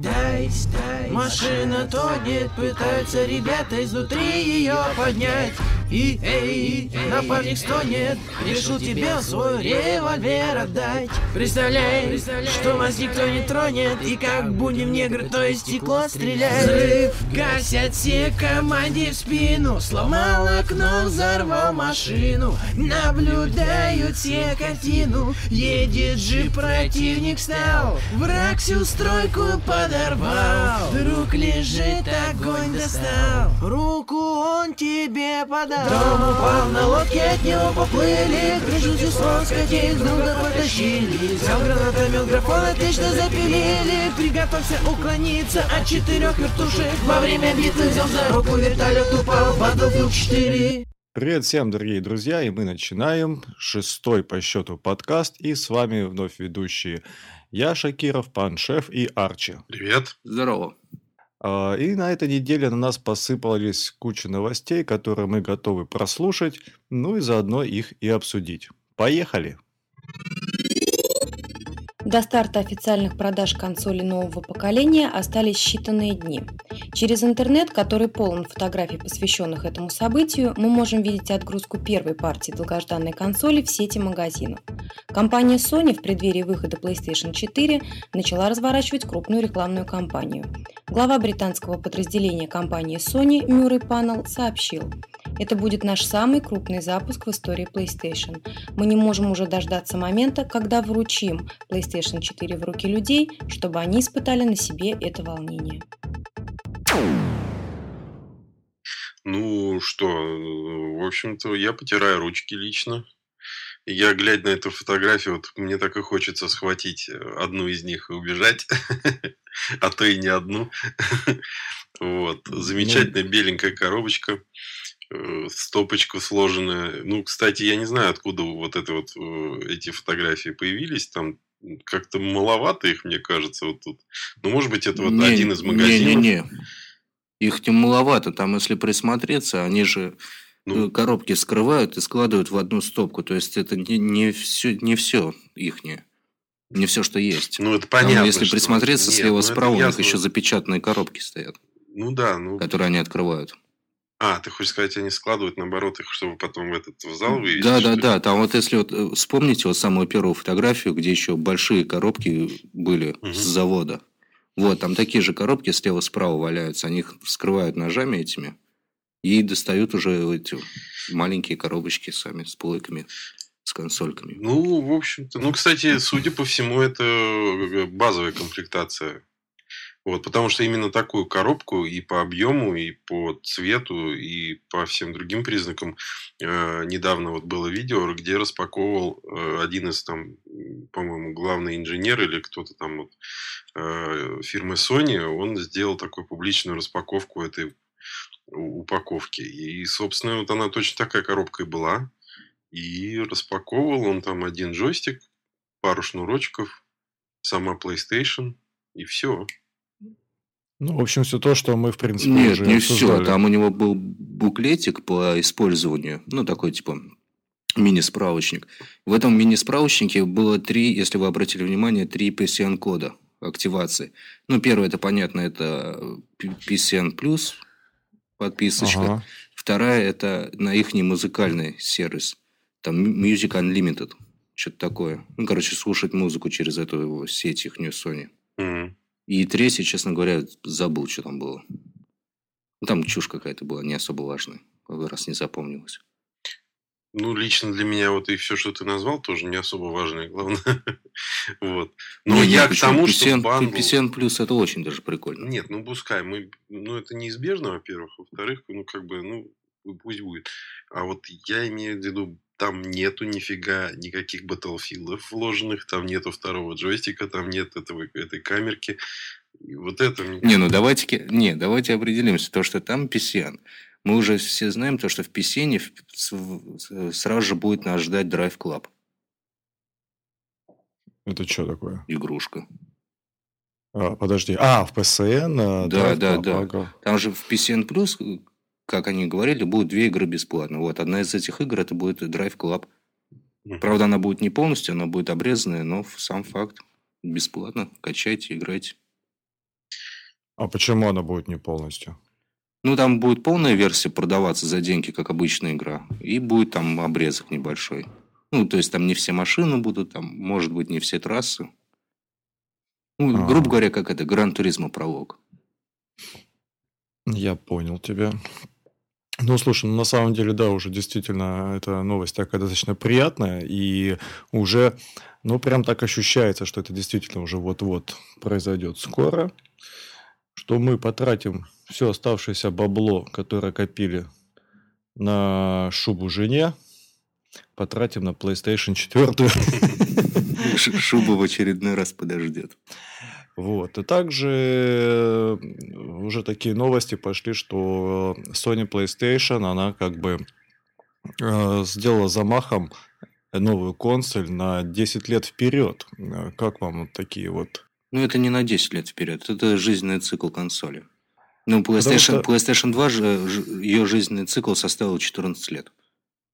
Дай, дай, машина тонет, пытаются ребята изнутри ее поднять. И, эй, напарник стонет, решил тебе свой револьвер отдать. Представляй, что вас никто не тронет, и как будем негры, то есть стекло стреляет. Взрыв гасят все команде в спину, сломал окно, взорвал машину. Наблюдают все картину, едет же противник стал, враг всю стройку подорвал. Друг лежит, огонь достал, руку он тебе подал. Дом упал на лодке, от него поплыли Крышу сестрон скатей друга потащили Взял гранатомет графон, отлично запилили Приготовься уклониться от четырех вертушек Во время битвы взял за руку вертолет упал Battlefield 4 Привет всем, дорогие друзья, и мы начинаем шестой по счету подкаст, и с вами вновь ведущие я, Шакиров, Пан Шеф и Арчи. Привет. Здорово. А, и на этой неделе на нас посыпались куча новостей, которые мы готовы прослушать, ну и заодно их и обсудить. Поехали! До старта официальных продаж консолей нового поколения остались считанные дни. Через интернет, который полон фотографий, посвященных этому событию, мы можем видеть отгрузку первой партии долгожданной консоли в сети магазинов. Компания Sony в преддверии выхода PlayStation 4 начала разворачивать крупную рекламную кампанию. Глава британского подразделения компании Sony Мюррей Паннелл сообщил – это будет наш самый крупный запуск в истории PlayStation. Мы не можем уже дождаться момента, когда вручим PlayStation 4 в руки людей, чтобы они испытали на себе это волнение. Ну что, в общем-то, я потираю ручки лично. Я, глядя на эту фотографию, вот мне так и хочется схватить одну из них и убежать, а то и не одну. Вот. Ну, Замечательная беленькая коробочка. Э, стопочку сложенная. Ну, кстати, я не знаю, откуда вот это вот э, эти фотографии появились. Там как-то маловато их, мне кажется, вот тут. Ну, может быть, это вот не, один из магазинов. Не-не-не. Их не маловато. Там, если присмотреться, они же ну, э, коробки скрывают и складывают в одну стопку. То есть, это не, не все, не все ихнее. Не все, что есть. Ну, это понятно. Там, если присмотреться Нет, слева ну, справа, у них еще запечатанные коробки стоят. Ну да, ну. Которые они открывают. А, ты хочешь сказать, они складывают наоборот их, чтобы потом в этот в зал вывести? Да, да, да. Там вот если вот э, вспомните вот самую первую фотографию, где еще большие коробки были угу. с завода. Вот, там такие же коробки слева-справа валяются. Они их вскрывают ножами этими и достают уже эти маленькие коробочки сами с полыками, с консольками. Ну, в общем-то. Ну, кстати, судя по всему, это э, базовая комплектация вот, потому что именно такую коробку и по объему, и по цвету, и по всем другим признакам э, недавно вот было видео, где распаковывал э, один из там, по-моему, главный инженер или кто-то там вот э, фирмы Sony, он сделал такую публичную распаковку этой упаковки. И, собственно, вот она точно такая коробка и была. И распаковывал он там один джойстик, пару шнурочков, сама PlayStation, и все. Ну, в общем, все то, что мы, в принципе, Нет, уже не обсуждали. все. Там у него был буклетик по использованию. Ну, такой, типа, мини-справочник. В этом мини-справочнике было три, если вы обратили внимание, три PCN-кода активации. Ну, первое, это понятно, это PCN+, подписочка. Ага. Вторая, это на их музыкальный сервис. Там Music Unlimited. Что-то такое. Ну, короче, слушать музыку через эту сеть их Sony. Mm-hmm. И третье, честно говоря, забыл, что там было. Ну, там чушь какая-то была, не особо важная. Раз не запомнилось. Ну, лично для меня вот и все, что ты назвал, тоже не особо важное, главное. вот. Но не, я не, к тому, PCN, что бандл... PCN плюс это очень даже прикольно. Нет, ну пускай. Мы... Ну, это неизбежно, во-первых. Во-вторых, ну, как бы, ну, пусть будет. А вот я имею в виду там нету нифига никаких батлфилдов вложенных, там нету второго джойстика, там нет этого, этой камерки. И вот это... Не, ну давайте, не, давайте определимся. То, что там PCN. Мы уже все знаем, то, что в PCN сразу же будет нас ждать Drive Club. Это что такое? Игрушка. А, подожди. А, в PCN? Э, да, да, да. Там же в PCN Plus как они говорили, будет две игры бесплатно. Вот одна из этих игр это будет Drive Club. Правда, она будет не полностью, она будет обрезанная, но сам факт бесплатно. Качайте, играйте. А почему она будет не полностью? Ну, там будет полная версия продаваться за деньги, как обычная игра. И будет там обрезок небольшой. Ну, то есть там не все машины будут, там, может быть, не все трассы. Ну, А. грубо говоря, как это, Гран Туризма пролог. Я понял тебя. Ну, слушай, ну, на самом деле, да, уже действительно эта новость такая достаточно приятная, и уже, ну, прям так ощущается, что это действительно уже вот-вот произойдет скоро, что мы потратим все оставшееся бабло, которое копили на шубу жене, потратим на PlayStation 4. Ш- Шуба в очередной раз подождет. Вот. И также э, уже такие новости пошли, что Sony PlayStation, она как бы э, сделала замахом новую консоль на 10 лет вперед. Э, Как вам вот такие вот? Ну, это не на 10 лет вперед. Это жизненный цикл консоли. Ну, Потому PlayStation, что- PlayStation 2 же, ж- ее жизненный цикл составил 14 лет.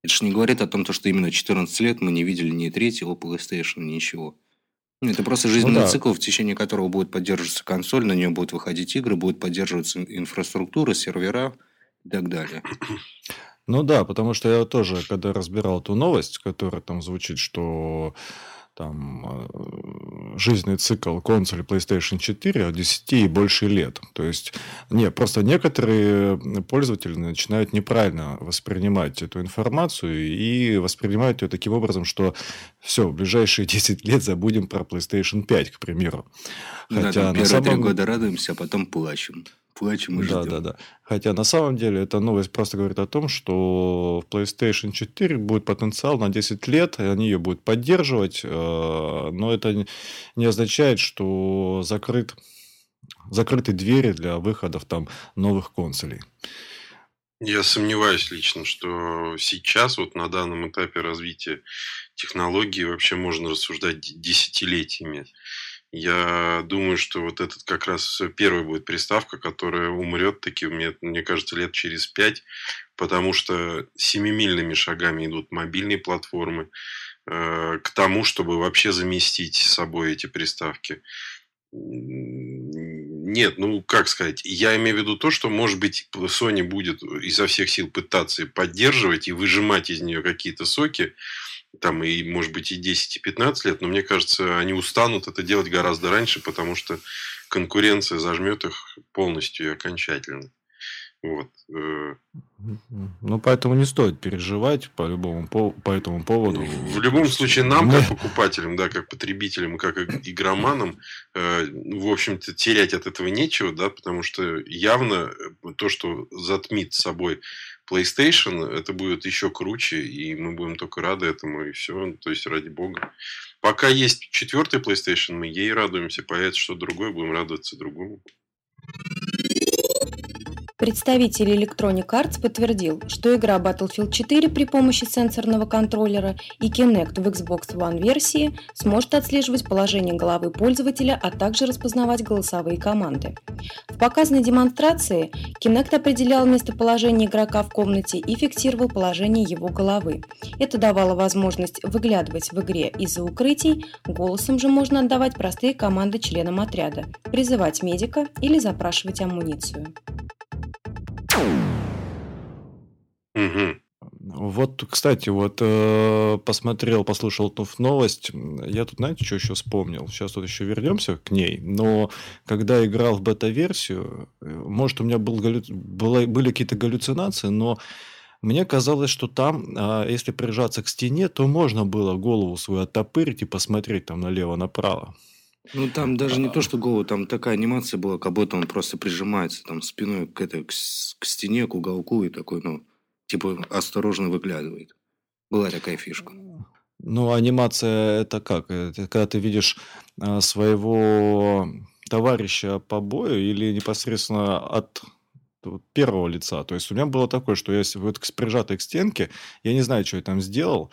Это же не говорит о том, то, что именно 14 лет мы не видели ни третьего PlayStation, ничего. Ну, Это просто жизненный да. цикл, в течение которого будет поддерживаться консоль, на нее будут выходить игры, будет поддерживаться ин- инфраструктура, сервера и так далее. Ну да, потому что я тоже, когда разбирал эту новость, которая там звучит, что там э, жизненный цикл консоли PlayStation 4 от 10 и больше лет. То есть, не, просто некоторые пользователи начинают неправильно воспринимать эту информацию и воспринимают ее таким образом, что все, в ближайшие 10 лет забудем про PlayStation 5, к примеру. да, там на первые три самом- года радуемся, а потом плачем. Плачем и да, ждем. да, да. Хотя на самом деле эта новость просто говорит о том, что в PlayStation 4 будет потенциал на 10 лет, и они ее будут поддерживать, э, но это не- означает, что закрыт, закрыты двери для выходов там новых консолей. Я сомневаюсь лично, что сейчас, вот на данном этапе развития технологий, вообще можно рассуждать десятилетиями. Я думаю, что вот этот как раз первая будет приставка, которая умрет таки, мне, мне кажется, лет через пять, потому что семимильными шагами идут мобильные платформы э, к тому, чтобы вообще заместить собой эти приставки. Нет, ну как сказать, я имею в виду то, что, может быть, Sony будет изо всех сил пытаться поддерживать и выжимать из нее какие-то соки, там и, может быть, и 10, и 15 лет, но мне кажется, они устанут это делать гораздо раньше, потому что конкуренция зажмет их полностью и окончательно. Вот. э, Ну, поэтому не стоит переживать по, любому, по этому поводу. В любом случае, нам, как покупателям, да, как потребителям, как игроманам, э, в общем-то, терять от этого нечего, да, потому что явно э, то, что затмит собой PlayStation, это будет еще круче, и мы будем только рады этому, и все, то есть ради бога. Пока есть четвертый PlayStation, мы ей радуемся, появится что-то другое, будем радоваться другому. Представитель Electronic Arts подтвердил, что игра Battlefield 4 при помощи сенсорного контроллера и Kinect в Xbox One версии сможет отслеживать положение головы пользователя, а также распознавать голосовые команды. В показанной демонстрации Kinect определял местоположение игрока в комнате и фиксировал положение его головы. Это давало возможность выглядывать в игре из-за укрытий, голосом же можно отдавать простые команды членам отряда, призывать медика или запрашивать амуницию. Мгм. Вот, кстати, вот э, посмотрел, послушал новость. Я тут, знаете, что еще вспомнил? Сейчас тут еще вернемся к ней. Но когда играл в бета-версию, э, может, у меня был, галлю- была- были какие-то галлюцинации, но мне казалось, что там, а, если прижаться к стене, то можно было голову свою оттопырить и посмотреть там налево-направо. Ну, там даже не А. то, что голову, там такая анимация была, как будто он просто прижимается там спиной к, этой, к, к стене, к уголку и такой, ну, типа осторожно выглядывает. Была такая фишка. Ну, анимация это как? Это когда ты видишь а, своего товарища по бою или непосредственно от первого лица? То есть у меня было такое, что я вот прижатый к стенке, я не знаю, что я там сделал,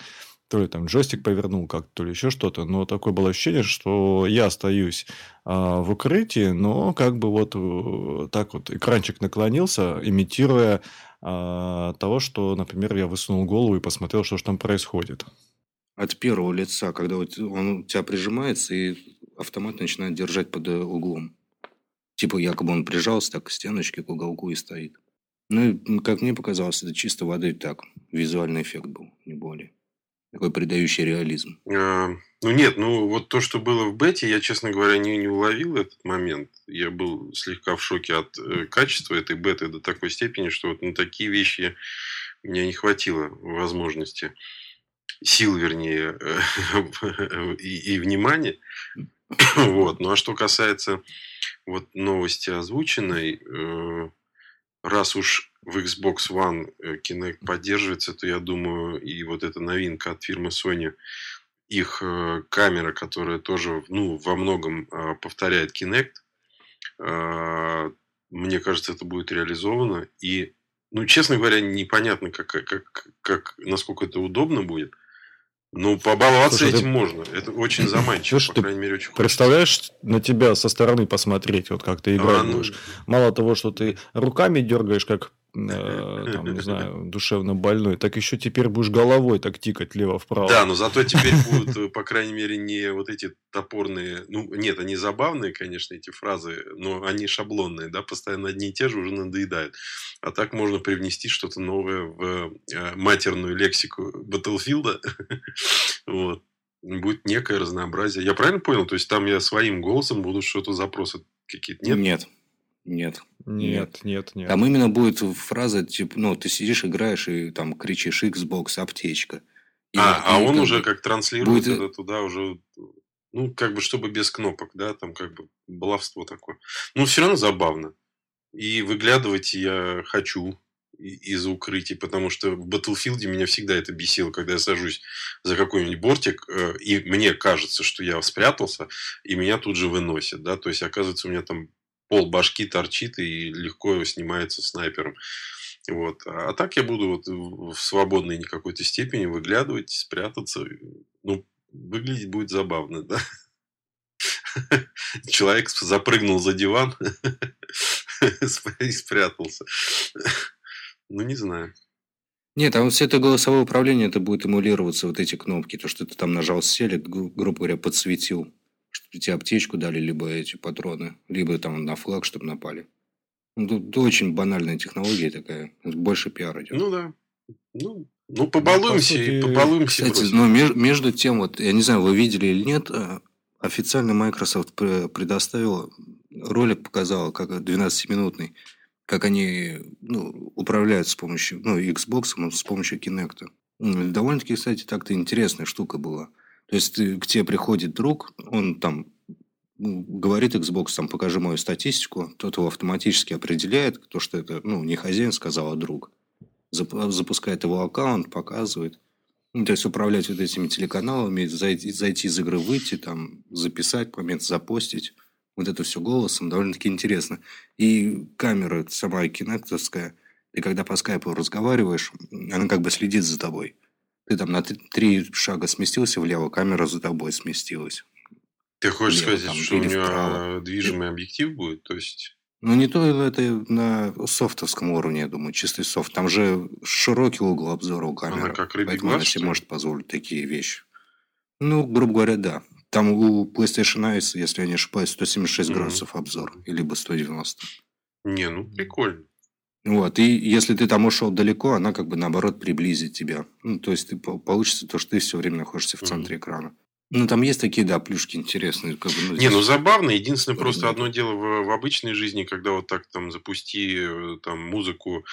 то ли там джойстик повернул как то ли еще что-то, но такое было ощущение, что я остаюсь а, в укрытии, но как бы вот э, так вот экранчик наклонился, имитируя а, того, что, например, я высунул голову и посмотрел, что же там происходит. От первого лица, когда он тебя прижимается, и автомат начинает держать под э, углом. Типа, якобы он прижался так к стеночке, к уголку и стоит. Ну, как мне показалось, это чисто воды так. Визуальный эффект был, не более. Такой придающий реализм. А, ну нет, ну вот то, что было в бете, я, честно говоря, не, не уловил этот момент. Я был слегка в шоке от э, качества этой беты до такой степени, что вот на такие вещи мне не хватило возможности, сил, вернее, э, и, внимания. Вот. Ну а что касается вот новости озвученной, э, раз уж в Xbox One э, Kinect поддерживается, то я думаю, и вот эта новинка от фирмы Sony, их э, камера, которая тоже ну, во многом э, повторяет Kinect, мне кажется, это будет реализовано. И, ну, честно говоря, непонятно, как, как, как, насколько это удобно будет. Ну, побаловаться Слушай, этим ты... можно. Это очень заманчиво, Слушай, по крайней мере, очень Представляешь, на тебя со стороны посмотреть, вот как ты играешь. А, ну... Мало того, что ты руками дергаешь, как там, не знаю, душевно больной, так еще теперь будешь головой так тикать лево-вправо. Да, но зато теперь будут, э, по крайней мере, не вот эти топорные, ну, нет, они забавные, конечно, эти фразы, но они шаблонные, да, постоянно одни и те же уже надоедают. А так можно привнести что-то новое в э, матерную лексику Battlefield. вот. Будет некое разнообразие. Я правильно понял? То есть, там я своим голосом буду что-то запросы какие-то, нет? Нет. Нет. Нет, нет, нет. Там именно будет фраза, типа, ну, ты сидишь, играешь и там кричишь Xbox, аптечка. И, а, и, а он уже как транслирует будет... это туда уже, ну, как бы, чтобы без кнопок, да, там как бы баловство такое. Ну, все равно забавно. И выглядывать я хочу из укрытий, потому что в Battlefield меня всегда это бесило, когда я сажусь за какой-нибудь бортик, э, и мне кажется, что я спрятался, и меня тут же выносят, да, то есть, оказывается, у меня там пол башки торчит и легко снимается снайпером. Вот. А так я буду вот в свободной какой-то степени выглядывать, спрятаться. Ну, выглядеть будет забавно, да? Человек запрыгнул за диван и спрятался. Ну, не знаю. Нет, а вот все это голосовое управление, это будет эмулироваться, вот эти кнопки. То, что ты там нажал селект, грубо говоря, подсветил чтобы тебе аптечку дали, либо эти патроны, либо там на флаг, чтобы напали. Ну, тут, очень банальная технология такая. Больше пиар идет. Ну да. Ну, ну побалуемся ну, сути... побалуемся. Кстати, но между, между тем, вот, я не знаю, вы видели или нет, э, официально Microsoft предоставил, ролик показал, как 12-минутный, как они ну, управляют с помощью, ну, Xbox, но с помощью Kinect. Довольно-таки, кстати, так-то интересная штука была. То есть к тебе приходит друг, он там говорит Xbox, там, покажи мою статистику, тот его автоматически определяет, то, что это, ну, не хозяин сказал, а друг. Запускает его аккаунт, показывает. Ну, то есть, управлять вот этими телеканалами, зайти, зайти из игры, выйти, там, записать момент, запостить. Вот это все голосом довольно-таки интересно. И камера сама кинектовская, и когда по скайпу разговариваешь, она как бы следит за тобой. Ты там на три шага сместился влево, камера за тобой сместилась. Ты хочешь Влево, сказать, там, что у него вправо. движимый объектив будет? То есть... Ну, не то это на софтовском уровне, я думаю, чистый софт. Там же широкий угол обзора у камеры. Она как рыбий поэтому глаз, она себе может позволить такие вещи. Ну, грубо говоря, да. Там у PlayStation Ice, если я не ошибаюсь, 176 mm-hmm. градусов обзор. Либо 190. Не, ну, прикольно. Вот, и если ты там ушел далеко, она как бы наоборот приблизит тебя. Ну, то есть ты получится то, что ты все время находишься в центре mm-hmm. экрана. Ну, там есть такие, да, плюшки интересные. Как бы, ну, Не, ну забавно. Единственное, просто одно дело в, в обычной жизни, когда вот так там запусти э, там музыку,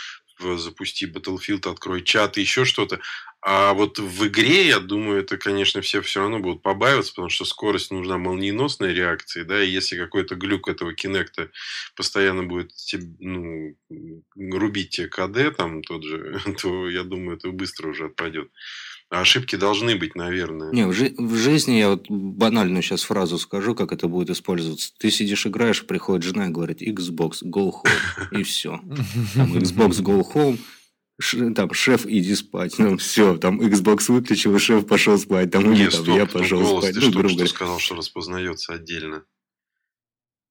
запусти Battlefield, открой чат еще что-то. А вот в игре, я думаю, это, конечно, все все равно будут побаиваться, потому что скорость нужна молниеносной реакции, да, и если какой-то глюк этого кинекта постоянно будет ну, рубить тебе КД, там тот же, то, я думаю, это быстро уже отпадет. А ошибки должны быть, наверное. Не, в, жи- в жизни я вот банальную сейчас фразу скажу, как это будет использоваться. Ты сидишь, играешь, приходит жена и говорит Xbox, go home. И все. Там Xbox, go home там, шеф, иди спать. Ну, все, там, Xbox выключил, шеф пошел спать. Там, Нет, там, стоп, я пошел голос спать. Ты ну, что, что сказал, что распознается отдельно.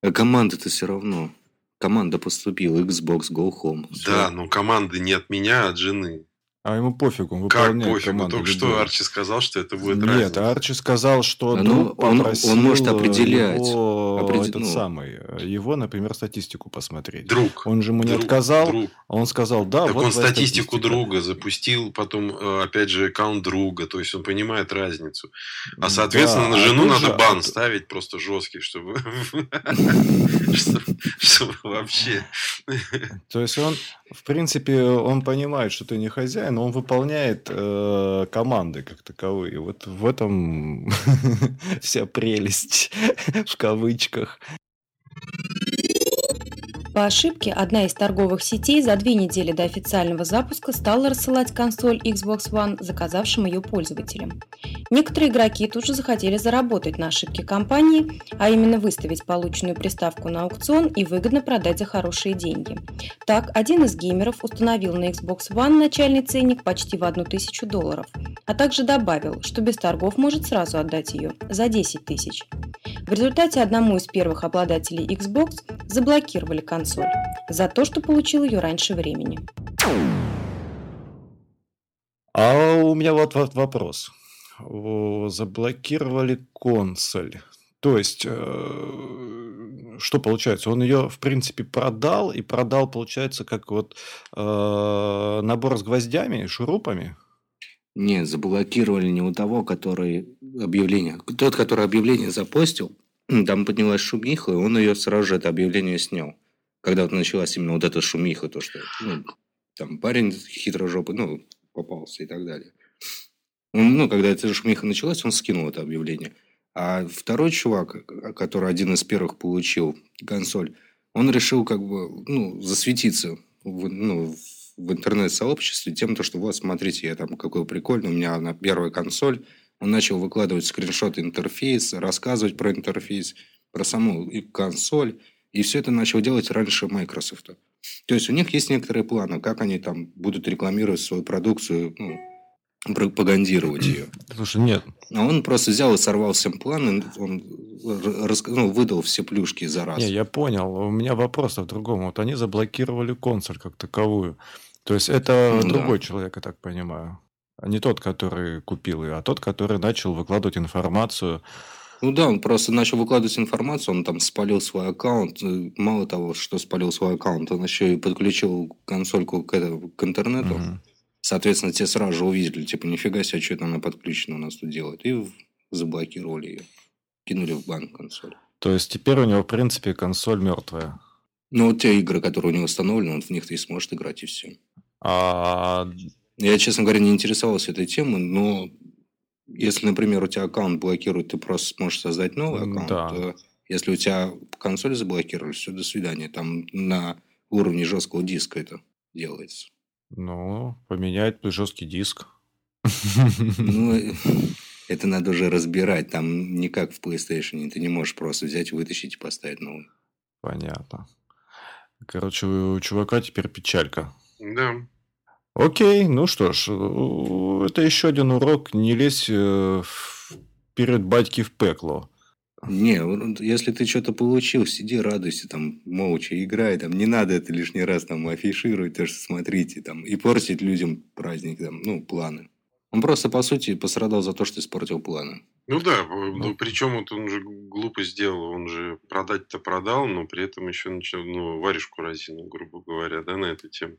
А команда-то все равно. Команда поступила. Xbox, go home. Все. Да, но команды не от меня, а от жены. А ему пофигу, он Как выполняет пофигу? команду Только что. Арчи сказал, что это будет Нет, разница. Арчи сказал, что Ну, друг он- он может определять. его, Определ- этот ну. самый, его, например, статистику посмотреть. Друг. Он же ему не Друг, отказал, друг. а он сказал, да, Так вот он статистику статистика. друга запустил, потом, э, опять же, аккаунт друга. То есть он понимает разницу. А, Да, соответственно, на а жену надо же- бан ставить просто жесткий, Чтобы вообще... То есть он, в принципе, он понимает, что ты не хозяин, но он выполняет э, команды как таковые. Вот в этом вся прелесть в кавычках. По ошибке, одна из торговых сетей за две недели до официального запуска стала рассылать консоль Xbox One заказавшим ее пользователям. Некоторые игроки тут же захотели заработать на ошибке компании, а именно выставить полученную приставку на аукцион и выгодно продать за хорошие деньги. Так, один из геймеров установил на Xbox One начальный ценник почти в 1000 долларов, а также добавил, что без торгов может сразу отдать ее за 10 тысяч. В результате одному из первых обладателей Xbox заблокировали консоль за то, что получил ее раньше времени. А у меня вот, вопрос. Заблокировали консоль. То есть, э, что получается? Он ее, в принципе, продал, и продал, получается, как вот э, набор с гвоздями, шурупами. Нет, заблокировали не у того, который объявление. Тот, который объявление запостил, там поднялась шумиха, и он ее сразу же это объявление снял. Когда вот началась именно вот эта шумиха, то, что ну, там парень хитрожопый, ну, попался и так далее. Он, ну, когда эта шумиха началась, он скинул это объявление. А второй чувак, который один из первых получил консоль, он решил как бы, ну, засветиться в, ну, в интернет-сообществе тем, то, что вот, смотрите, я там какой прикольный, у меня на первая консоль. Он начал выкладывать скриншоты интерфейса, рассказывать про интерфейс, про саму консоль. И все это начал делать раньше Microsoft. То есть у них есть некоторые планы, как они там будут рекламировать свою продукцию, ну, пропагандировать ее. Слушай, нет. А он просто взял и сорвал всем планы, он рас- ну, выдал все плюшки за раз. Не, я понял. У меня вопрос в другом. Вот они заблокировали консоль как таковую. То есть это Ну да. другой человек, я так понимаю. А не тот, который купил ее, а тот, который начал выкладывать информацию. Ну да, он просто начал выкладывать информацию, он там спалил свой аккаунт. Э, Мало того, что спалил свой аккаунт, он еще и подключил консольку к, к интернету. Мгм. Соответственно, те сразу же увидели, типа, нифига себе, что это она подключена у нас тут делает. И заблокировали ее. Кинули в банк консоль. То есть теперь у него, в принципе, консоль мертвая. Ну, вот те игры, которые у него установлены, он в них-то и сможет играть, и все. А Я, честно говоря, не интересовался этой темой, но если, например, у тебя аккаунт блокируют, ты просто сможешь создать новый аккаунт. да. то если у тебя консоль заблокировали, все, до свидания. Там на уровне жесткого диска это делается. Ну, поменять жесткий диск. Ну, это надо уже разбирать. Там не как в PlayStation. Ты не можешь просто взять, вытащить и поставить новый. Понятно. Короче, у чувака теперь печалька. Да. Окей, ну что ж, это еще один урок. Не лезь э, перед батьки в пекло. Не, вот если ты что-то получил, сиди, радуйся, там, молча играй, там, не надо это лишний раз там афишировать, то, что смотрите, там, и портить людям праздник, там, ну, планы. Он просто, по сути, пострадал за то, что испортил планы. Ну да, ну, причем вот он же глупо сделал, он же продать-то продал, но при этом еще начал, ну, варежку разину, грубо говоря, да, на эту тему.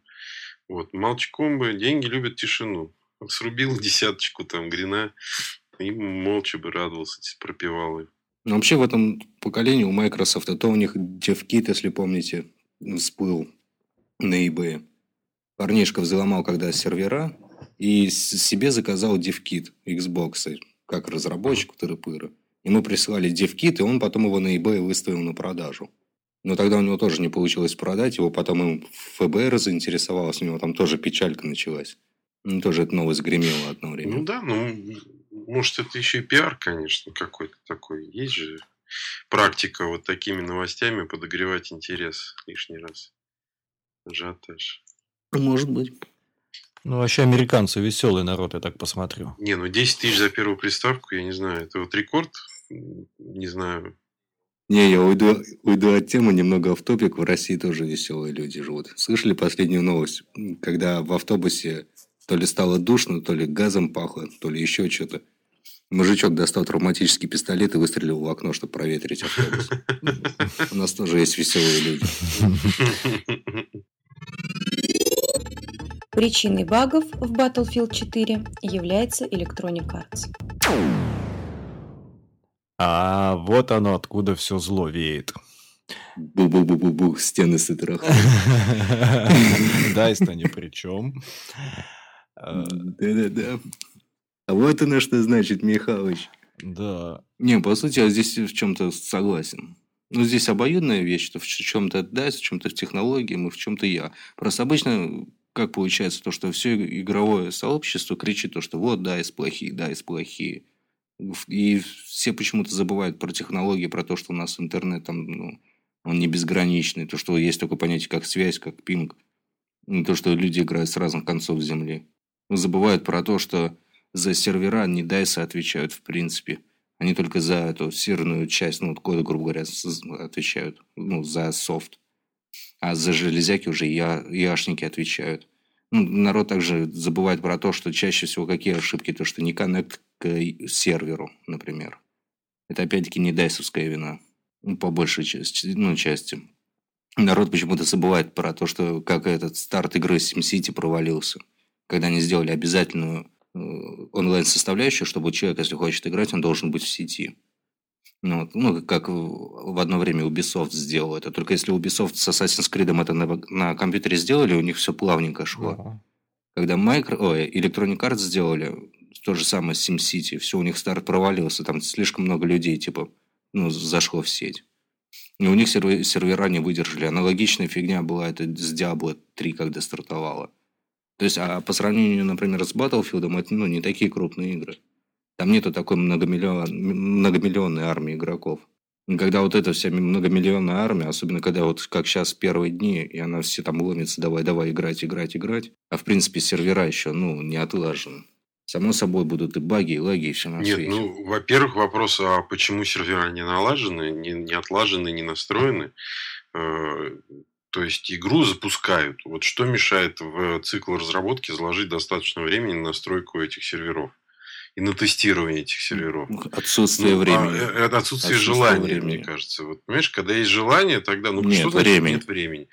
Вот, молчком бы, деньги любят тишину. Срубил десяточку там грина, и молча бы радовался, пропивал их. Но вообще в этом поколении у Microsoft, то у них DevKit, если помните, всплыл на eBay. Парнишка взломал когда сервера и себе заказал DevKit Xbox, как разработчик тыры-пыры. Ему прислали DevKit, и он потом его на eBay выставил на продажу. Но тогда у него тоже не получилось продать, его потом им ФБР заинтересовалось, у него там тоже печалька началась. Ну, тоже эта новость гремела одно время. Ну да, ну, может, это еще и пиар, конечно, какой-то такой. Есть же практика вот такими новостями подогревать интерес лишний раз. Ажиотаж. Может быть. Ну, вообще американцы веселый народ, я так посмотрю. Не, ну 10 тысяч за первую приставку, я не знаю, это вот рекорд, не знаю. Не, я уйду, уйду от темы немного в топик. В России тоже веселые люди живут. Слышали последнюю новость? Когда в автобусе То ли стало душно, то ли газом пахло, то ли еще что-то. Мужичок достал травматический пистолет и выстрелил в окно, чтобы проветрить автобус. У нас тоже есть веселые люди. Причиной багов в Battlefield 4 является Electronic Arts. А вот оно откуда все зло веет. Бу-бу-бу-бу-бу, стены сытрах. Дайс-то ни при чем. Да-да-да. А вот оно что значит, Михалыч. Да. Не, по сути, я здесь в чем-то согласен. Ну, здесь обоюдная вещь, что в чем-то DICE, в чем-то в технологии, мы в чем-то я. Просто обычно как получается то, что все игровое сообщество кричит то, что вот DICE плохие, DICE плохие. И все почему-то забывают про технологии, про то, что у нас интернет там, ну, он не безграничный, то, что есть такое понятие, как связь, как пинг. То, что люди играют с разных концов Земли. Забывают про то, что за сервера не дайсы отвечают в принципе. Они только за эту серверную часть, ну, кода, грубо говоря, отвечают. Ну, за софт. А за железяки уже я, яшники отвечают. Ну, народ также забывает про то, что чаще всего какие ошибки, то, что не коннект к серверу, например. Это опять-таки не дайсовская вина. Ну, по большей части, ну, части. Народ почему-то забывает про то, что как этот старт игры SimCity провалился. Когда они сделали обязательную э, онлайн-составляющую, чтобы человек, если хочет играть, он должен быть в сети. Ну, ну, как в одно время Ubisoft сделал это. Только если Ubisoft с Assassin's Creed это на, на компьютере сделали, у них все плавненько шло. Uh-huh. Когда Micro, ой, Electronic Arts сделали, то же самое с SimCity, все у них старт провалился, там слишком много людей, типа, ну, зашло в сеть. И у них сервера не выдержали. Аналогичная фигня была это с Diablo 3, когда стартовала. То есть, а по сравнению, например, с Battlefield, это ну, не такие крупные игры. Там нету такой многомиллион, многомиллионной армии игроков. Когда вот эта вся многомиллионная армия, особенно когда вот как сейчас первые дни, и она все там ломится, давай, давай, играть, играть, играть. А в принципе сервера еще, ну, не отлажены. Само собой будут и баги, и лаги, и все на Нет, свете. ну, во-первых, вопрос, а почему сервера не налажены, не, не отлажены, не настроены? То есть игру запускают. Вот что мешает в цикл разработки заложить достаточно времени на настройку этих серверов? и на тестирование этих серверов. Отсутствие ну, а, времени. А, отсутствие, отсутствие желания, времени. мне кажется. Вот, понимаешь, когда есть желание, тогда ну нет, что значит времени. нет времени.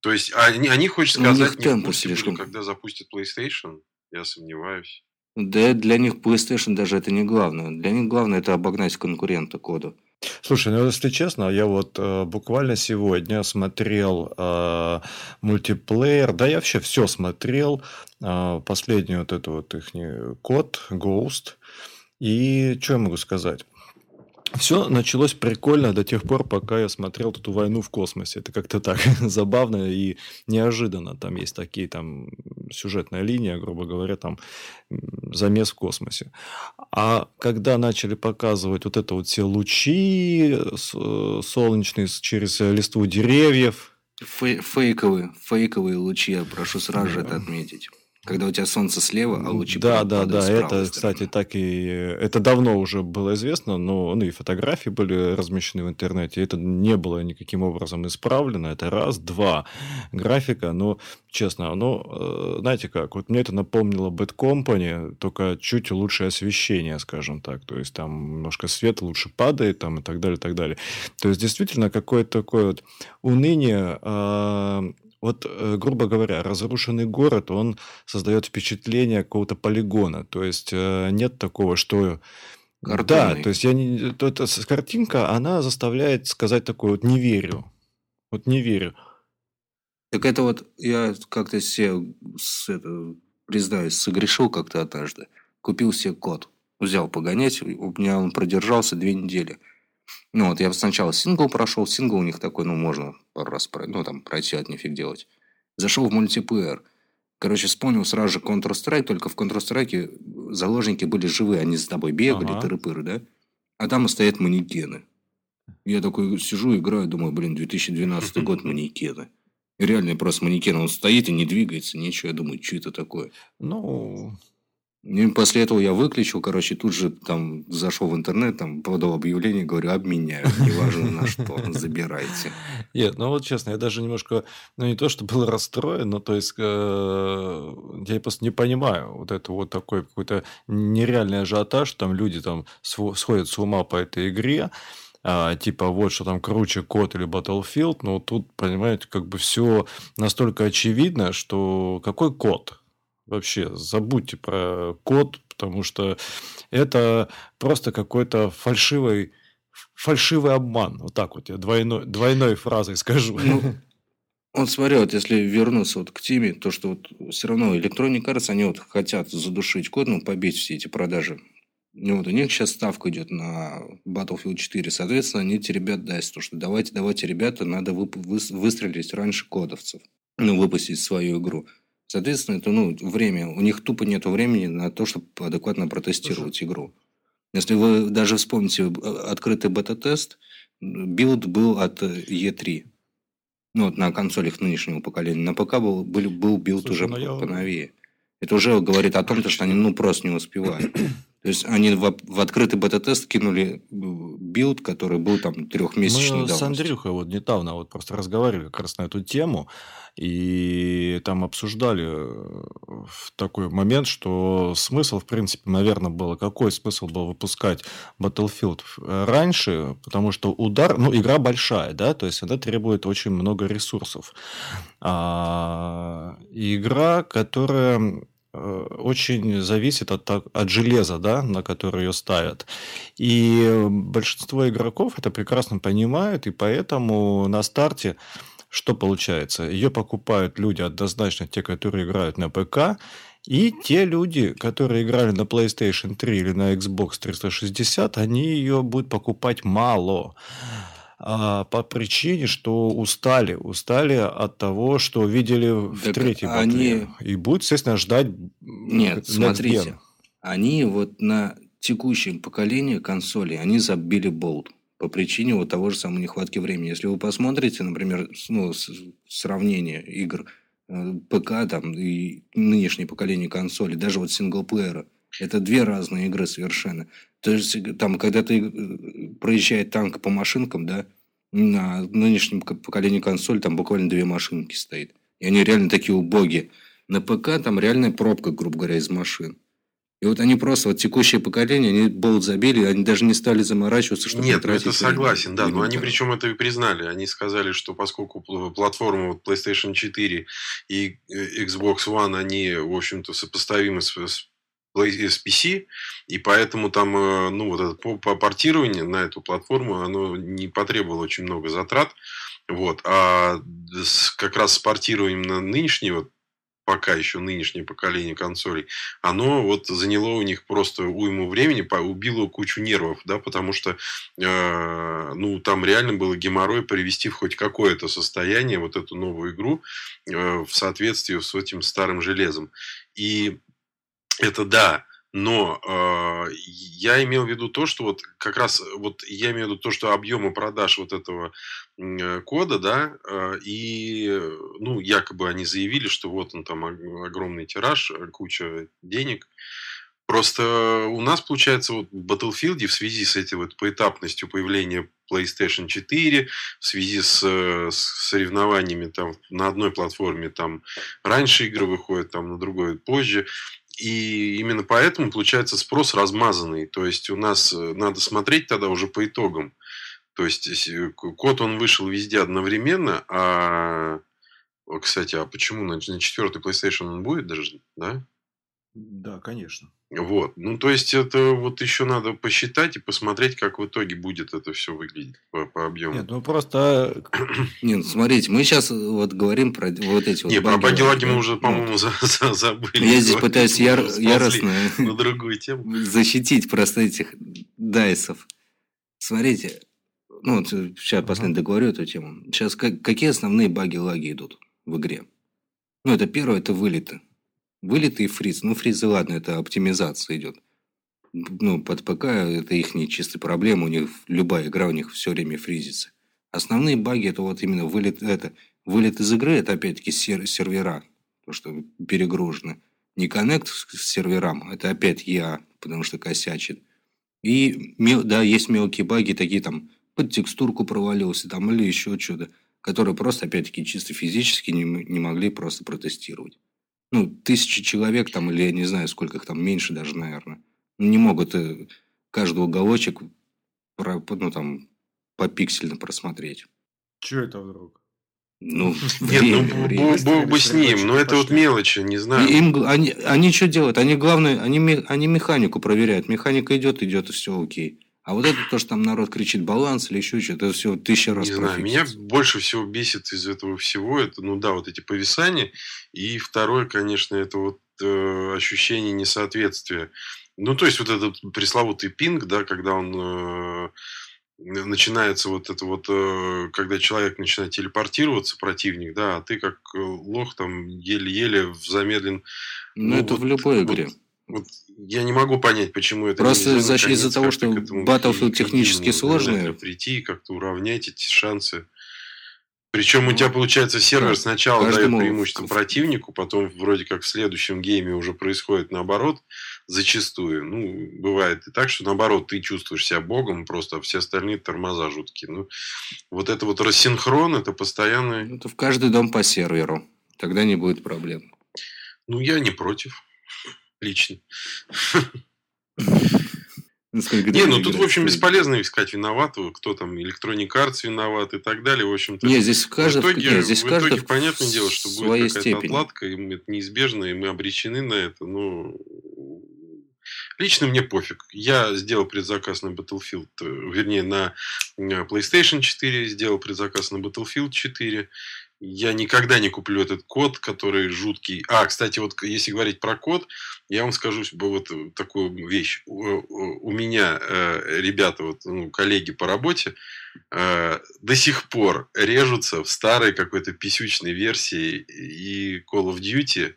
То есть они, они хочешь ну, сказать, не в курсе слишком... когда запустят PlayStation, я сомневаюсь. Да для них PlayStation даже это не главное. Для них главное это обогнать конкурента кода. Слушай, ну если честно, я вот э, буквально сегодня смотрел э, мультиплеер, да я вообще все смотрел, э, последний вот этот вот их код, Ghost, и что я могу сказать? Все началось прикольно до тех пор, пока я смотрел эту войну в космосе. Это как-то так забавно и неожиданно. Там есть такие там сюжетная линия, грубо говоря, там замес в космосе. А когда начали показывать вот это вот все лучи э, солнечные через листву деревьев, фейковые, фейковые лучи, я прошу сразу же это отметить. Когда у тебя солнце слева, а лучи Да, да, да. Это, стороны. кстати, так и... Это давно уже было известно, но ну, и фотографии были размещены в интернете. Это не было никаким образом исправлено. Это раз. Два. Графика, ну, честно, ну, э, знаете как, вот мне это напомнило Bad Company, только чуть лучше освещение, скажем так. То есть, там немножко свет лучше падает, там, и так далее, и так далее. То есть, действительно, какое-то такое вот уныние а, вот, э, грубо говоря, разрушенный город, он создает впечатление какого-то полигона. То есть э, нет такого, что... Картонный. Да, то есть я не... Это, картинка, она заставляет сказать такое вот «не верю». Вот не верю. Так это вот я как-то себе, с, это, признаюсь, согрешил как-то однажды. Купил себе код. Взял погонять, у меня он продержался две недели. Ну, вот я сначала сингл прошел. Сингл у них такой, ну, можно пару раз ну, там, пройти, от нифиг делать. Зашел в мультиплеер. Короче, вспомнил сразу же Counter-Strike, только в Counter-Strike заложники были живые, они с тобой бегали, ага. тыры-пыры, да? А там стоят манекены. Я такой сижу, играю, думаю, блин, 2012 год манекены. И реально просто манекен, он стоит и не двигается, ничего. Я думаю, что это такое? Ну, И после этого я выключил, короче, тут же там зашел в интернет, там подал объявление, говорю, обменяю, неважно на что, забирайте. Нет, ну вот честно, я даже немножко, ну не то, что был расстроен, но то есть э, я просто не понимаю вот это вот такой какой-то нереальный ажиотаж, там люди там сходят с ума по этой игре, а, типа вот что там круче код или Battlefield, но тут, понимаете, как бы все настолько очевидно, что какой код? Вообще забудьте про код, потому что это просто какой-то фальшивый, фальшивый обман. Вот так вот я двойной, двойной фразой скажу. Ну, вот смотри, вот если вернуться вот к теме, то что вот все равно Electronic Arts, они вот хотят задушить код, ну, побить все эти продажи. Ну, вот у них сейчас ставка идет на Battlefield 4. Соответственно, они эти ребят даст, то что давайте, давайте, ребята, надо вы, вы, выстрелить раньше кодовцев. Ну, выпустить свою игру. Соответственно, это ну, время. У них тупо нет времени на то, чтобы адекватно протестировать Слушай. игру. Если вы даже вспомните э, открытый бета-тест, билд был от E3. Э, ну, вот на консолях нынешнего поколения. На ПК был, был, был билд Слушай, уже ну, я... поновее. Это уже говорит о том, что они ну, просто не успевают. То есть они в, в открытый бета-тест кинули э, билд, который был там трехмесячный Мы давности. с Андрюхой вот недавно вот просто разговаривали как раз на эту тему, и там обсуждали э, такой момент, что смысл, в принципе, наверное, было, какой смысл был выпускать Battlefield раньше, потому что удар, ну, игра большая, да, то есть она требует очень много ресурсов. А, игра, которая Э, очень зависит от, от железа, да, на которое ее ставят. И большинство игроков это прекрасно понимают, и поэтому на старте что получается? Ее покупают люди однозначно, те, которые играют на ПК, и те люди, которые играли на PlayStation 3 или на Xbox 360, они ее будут покупать мало а, по причине, что устали. Устали от того, что видели в так третьей они... И будут, естественно, ждать Нет, смотрите. Они вот на текущем поколении консолей, они забили болт по причине вот того же самой нехватки времени. Если вы посмотрите, например, ну, сравнение игр э, ПК там, и нынешнее поколение консолей, даже вот синглплеера, это две разные игры совершенно. То есть, там, когда ты э, проезжает танк по машинкам, да, на нынешнем поколении консоль там буквально две машинки стоит. И они реально такие убогие. На ПК там реальная пробка, грубо говоря, из машин. И вот они просто, вот текущее поколение, они болт забили, они даже не стали заморачиваться, чтобы Нет, ну это согласен, да, но они причем это и признали. Они сказали, что поскольку платформа вот PlayStation 4 и э, Xbox One, они, в общем-то, сопоставимы с с PC, и поэтому там, э, ну, вот это по, по портированию на эту платформу, оно не потребовало очень много затрат, вот, а с, как раз с портированием на нынешний, вот, пока еще нынешнее поколение консолей, оно вот заняло у них просто уйму времени, убило кучу нервов, да, потому что, э, ну, там реально было геморрой привести в хоть какое-то состояние вот эту новую игру э, в соответствии с этим старым железом. И это да, но э, я имел в виду то, что вот как раз вот я имею в виду то, что объемы продаж вот этого э, кода, да, э, и ну якобы они заявили, что вот он там огромный тираж, куча денег. Просто у нас получается вот в Battlefield в связи с этой вот поэтапностью появления PlayStation 4, в связи с, с соревнованиями там на одной платформе там раньше игры выходят, там на другой позже, и именно поэтому получается спрос размазанный. То есть у нас э, надо смотреть тогда уже по итогам. То есть э, код он вышел везде одновременно, а кстати, а почему на, на четвертый PlayStation он будет даже, да? Да, конечно. Вот. Ну, то есть, это вот еще надо посчитать и посмотреть, как в итоге будет это все выглядеть по, по объему. Нет, ну просто... Нет, смотрите, мы сейчас вот говорим про вот эти вот Нет, про баги мы уже, по-моему, вот. за, за, забыли. Я здесь пытаюсь яр, яростно на другую тему. защитить просто этих дайсов. Смотрите, ну, вот сейчас uh последний договорю эту тему. Сейчас как, какие основные баги-лаги идут в игре? Ну, это первое, это вылеты. Вылеты и фриз. Ну, фризы, ладно, это оптимизация идет. Ну, под ПК это их не чистая проблема. У них любая игра у них все время фризится. Основные баги это вот именно вылет, это, вылет из игры, это опять-таки сер, сервера, то, что перегружено. не коннект к серверам, это опять я, потому что косячит. И, да, есть мелкие баги, такие там, под текстурку провалился там или еще что-то, которые просто, опять-таки, чисто физически не, не могли просто протестировать. Ну, тысячи человек там, или я не знаю, сколько их там, меньше даже, наверное, не могут э, каждый уголочек про, ну, там, попиксельно просмотреть. Чего это вдруг? Ну, Нет, ну, время. бог бы с ним, но это вот мелочи, не знаю. Им, они, они что делают? Они, главное, они, они механику проверяют. Механика идет, идет, и все окей. А вот это то, что там народ кричит баланс или еще что-то, это все тысяча раз Не знаю, меня больше всего бесит из этого всего, это, ну да, вот эти повисания. И второе, конечно, это вот э, ощущение несоответствия. Ну, то есть, вот этот пресловутый пинг, да, когда он... Э, начинается вот это вот, э, когда человек начинает телепортироваться, противник, да, а ты как э, лох там еле-еле в замедлен... Ну, ну это вот, в любой игре. Вот, вот я не могу понять, почему это Просто из-за, из того, что Battlefield технически сложный. Прийти и как-то уравнять эти шансы. Причем у тебя, получается, сервер сначала дает преимущество противнику, потом вроде как в следующем гейме уже происходит наоборот, зачастую. Ну, бывает и так, что наоборот, ты чувствуешь себя богом, просто а все остальные тормоза жуткие. Ну, вот это вот рассинхрон, это постоянный... Это в каждый дом по серверу. Тогда не будет проблем. Ну, я не против. Лично. Не, ну тут, в общем, бесполезно искать виноватого, кто там, Electronic Arts виноват и так далее. В общем-то, нет, здесь в, каждом, в итоге, нет, здесь в итоге понятное дело, что будет какая-то отладка, и это неизбежно, и мы обречены на это. Но лично мне пофиг. Я сделал предзаказ на Battlefield, э, вернее, на PlayStation 4, сделал предзаказ на Battlefield 4. Я никогда не куплю этот код, который жуткий. А, кстати, вот если говорить про код, я вам скажу вот такую вещь. У меня э, ребята, вот, ну, коллеги по работе, э, до сих пор режутся в старой какой-то писючной версии и Call of Duty,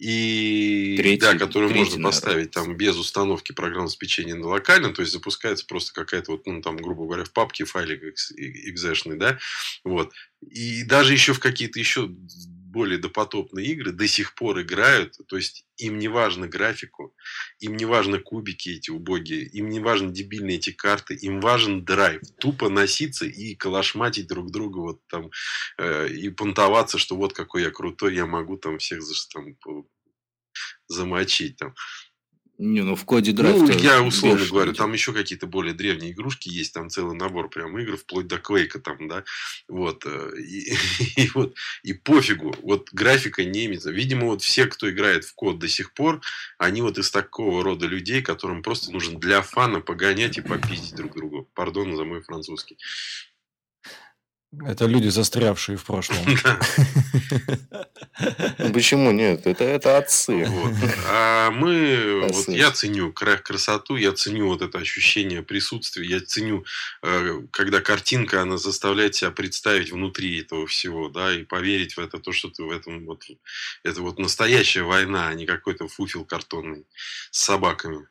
и третий, да, который третий, можно наверное. поставить там без установки программного обеспечения на локально, то есть запускается просто какая-то вот, ну, там, грубо говоря, в папке файлик exe да, вот. И даже еще в какие-то еще более допотопные игры до сих пор играют, то есть им не важно графику, им не важно кубики эти убогие, им не важно дебильные эти карты, им важен драйв, тупо носиться и калашматить друг друга вот там э, и понтоваться, что вот какой я крутой, я могу там всех там, замочить там. Не, ну в коде драйв. Ну, я условно говорю, там еще какие-то более древние игрушки есть, там целый набор прям игр, вплоть до Квейка там, да. Вот. Э, и, и, вот. И пофигу. Вот графика не имеется. Видимо, вот все, кто играет в код до сих пор, они вот из такого рода людей, которым просто нужно для фана погонять и попиздить друг друга. Пардон за мой французский. Это люди, застрявшие в прошлом. Ну, почему нет? Это, это отцы. Вот. А мы, вот я ценю красоту, я ценю вот это ощущение присутствия, я ценю, э, когда картинка, она заставляет себя представить внутри этого всего, да, и поверить в это, то, что ты в этом вот, это вот настоящая война, а не какой-то фуфел картонный с собаками.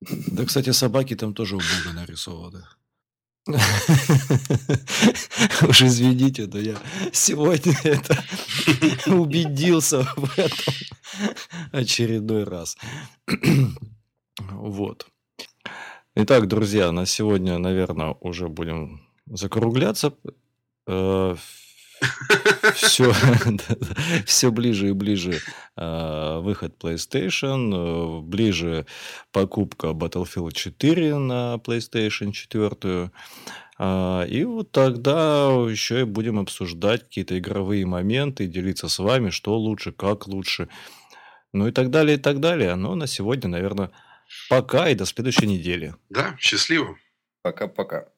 Да, кстати, собаки там тоже убого нарисованы. Уж извините, но я сегодня это убедился в этом очередной раз. Вот. Итак, друзья, на сегодня, наверное, уже будем закругляться. Все, все ближе и ближе э, выход PlayStation, э, ближе покупка Battlefield 4 на PlayStation 4. Э, и вот тогда еще и будем обсуждать какие-то игровые моменты, делиться с вами, что лучше, как лучше. Ну и так далее, и так далее. Но на сегодня, наверное, пока и до следующей недели. Да, счастливо. Пока-пока.